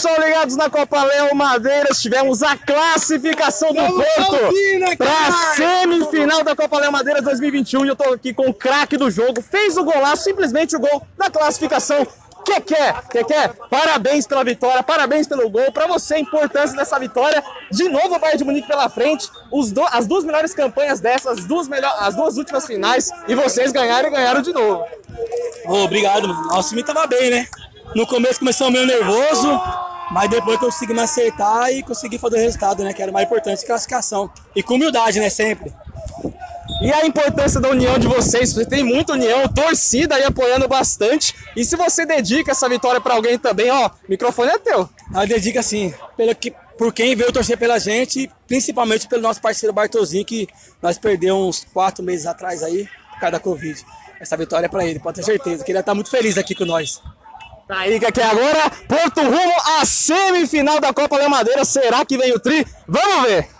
pessoal, ligados na Copa Léo Madeiras, tivemos a classificação do Porto para semifinal da Copa Léo Madeiras 2021 e eu tô aqui com o craque do jogo, fez o golaço, simplesmente o gol da classificação. Que quer, que quer? Parabéns pela vitória, parabéns pelo gol. Para você, a importância dessa vitória. De novo o Bayern de Munique pela frente. Os do, as duas melhores campanhas dessas, as duas, melhor, as duas últimas finais. E vocês ganharam e ganharam de novo. Oh, obrigado, mano. Nosso time tava bem, né? No começo começou meio nervoso, mas depois consegui me acertar e consegui fazer o resultado, né? Que era mais importante, classificação. E com humildade, né? Sempre. E a importância da união de vocês, você tem muita união, torcida aí apoiando bastante. E se você dedica essa vitória para alguém também, ó, microfone é teu. A dedica sim, pelo que, por quem veio torcer pela gente, principalmente pelo nosso parceiro Bartozinho, que nós perdemos uns quatro meses atrás aí, por causa da Covid. Essa vitória é para ele, pode ter certeza, que ele tá muito feliz aqui com nós. Tá aí que aqui agora, Porto rumo à semifinal da Copa Leão Madeira. Será que vem o tri? Vamos ver!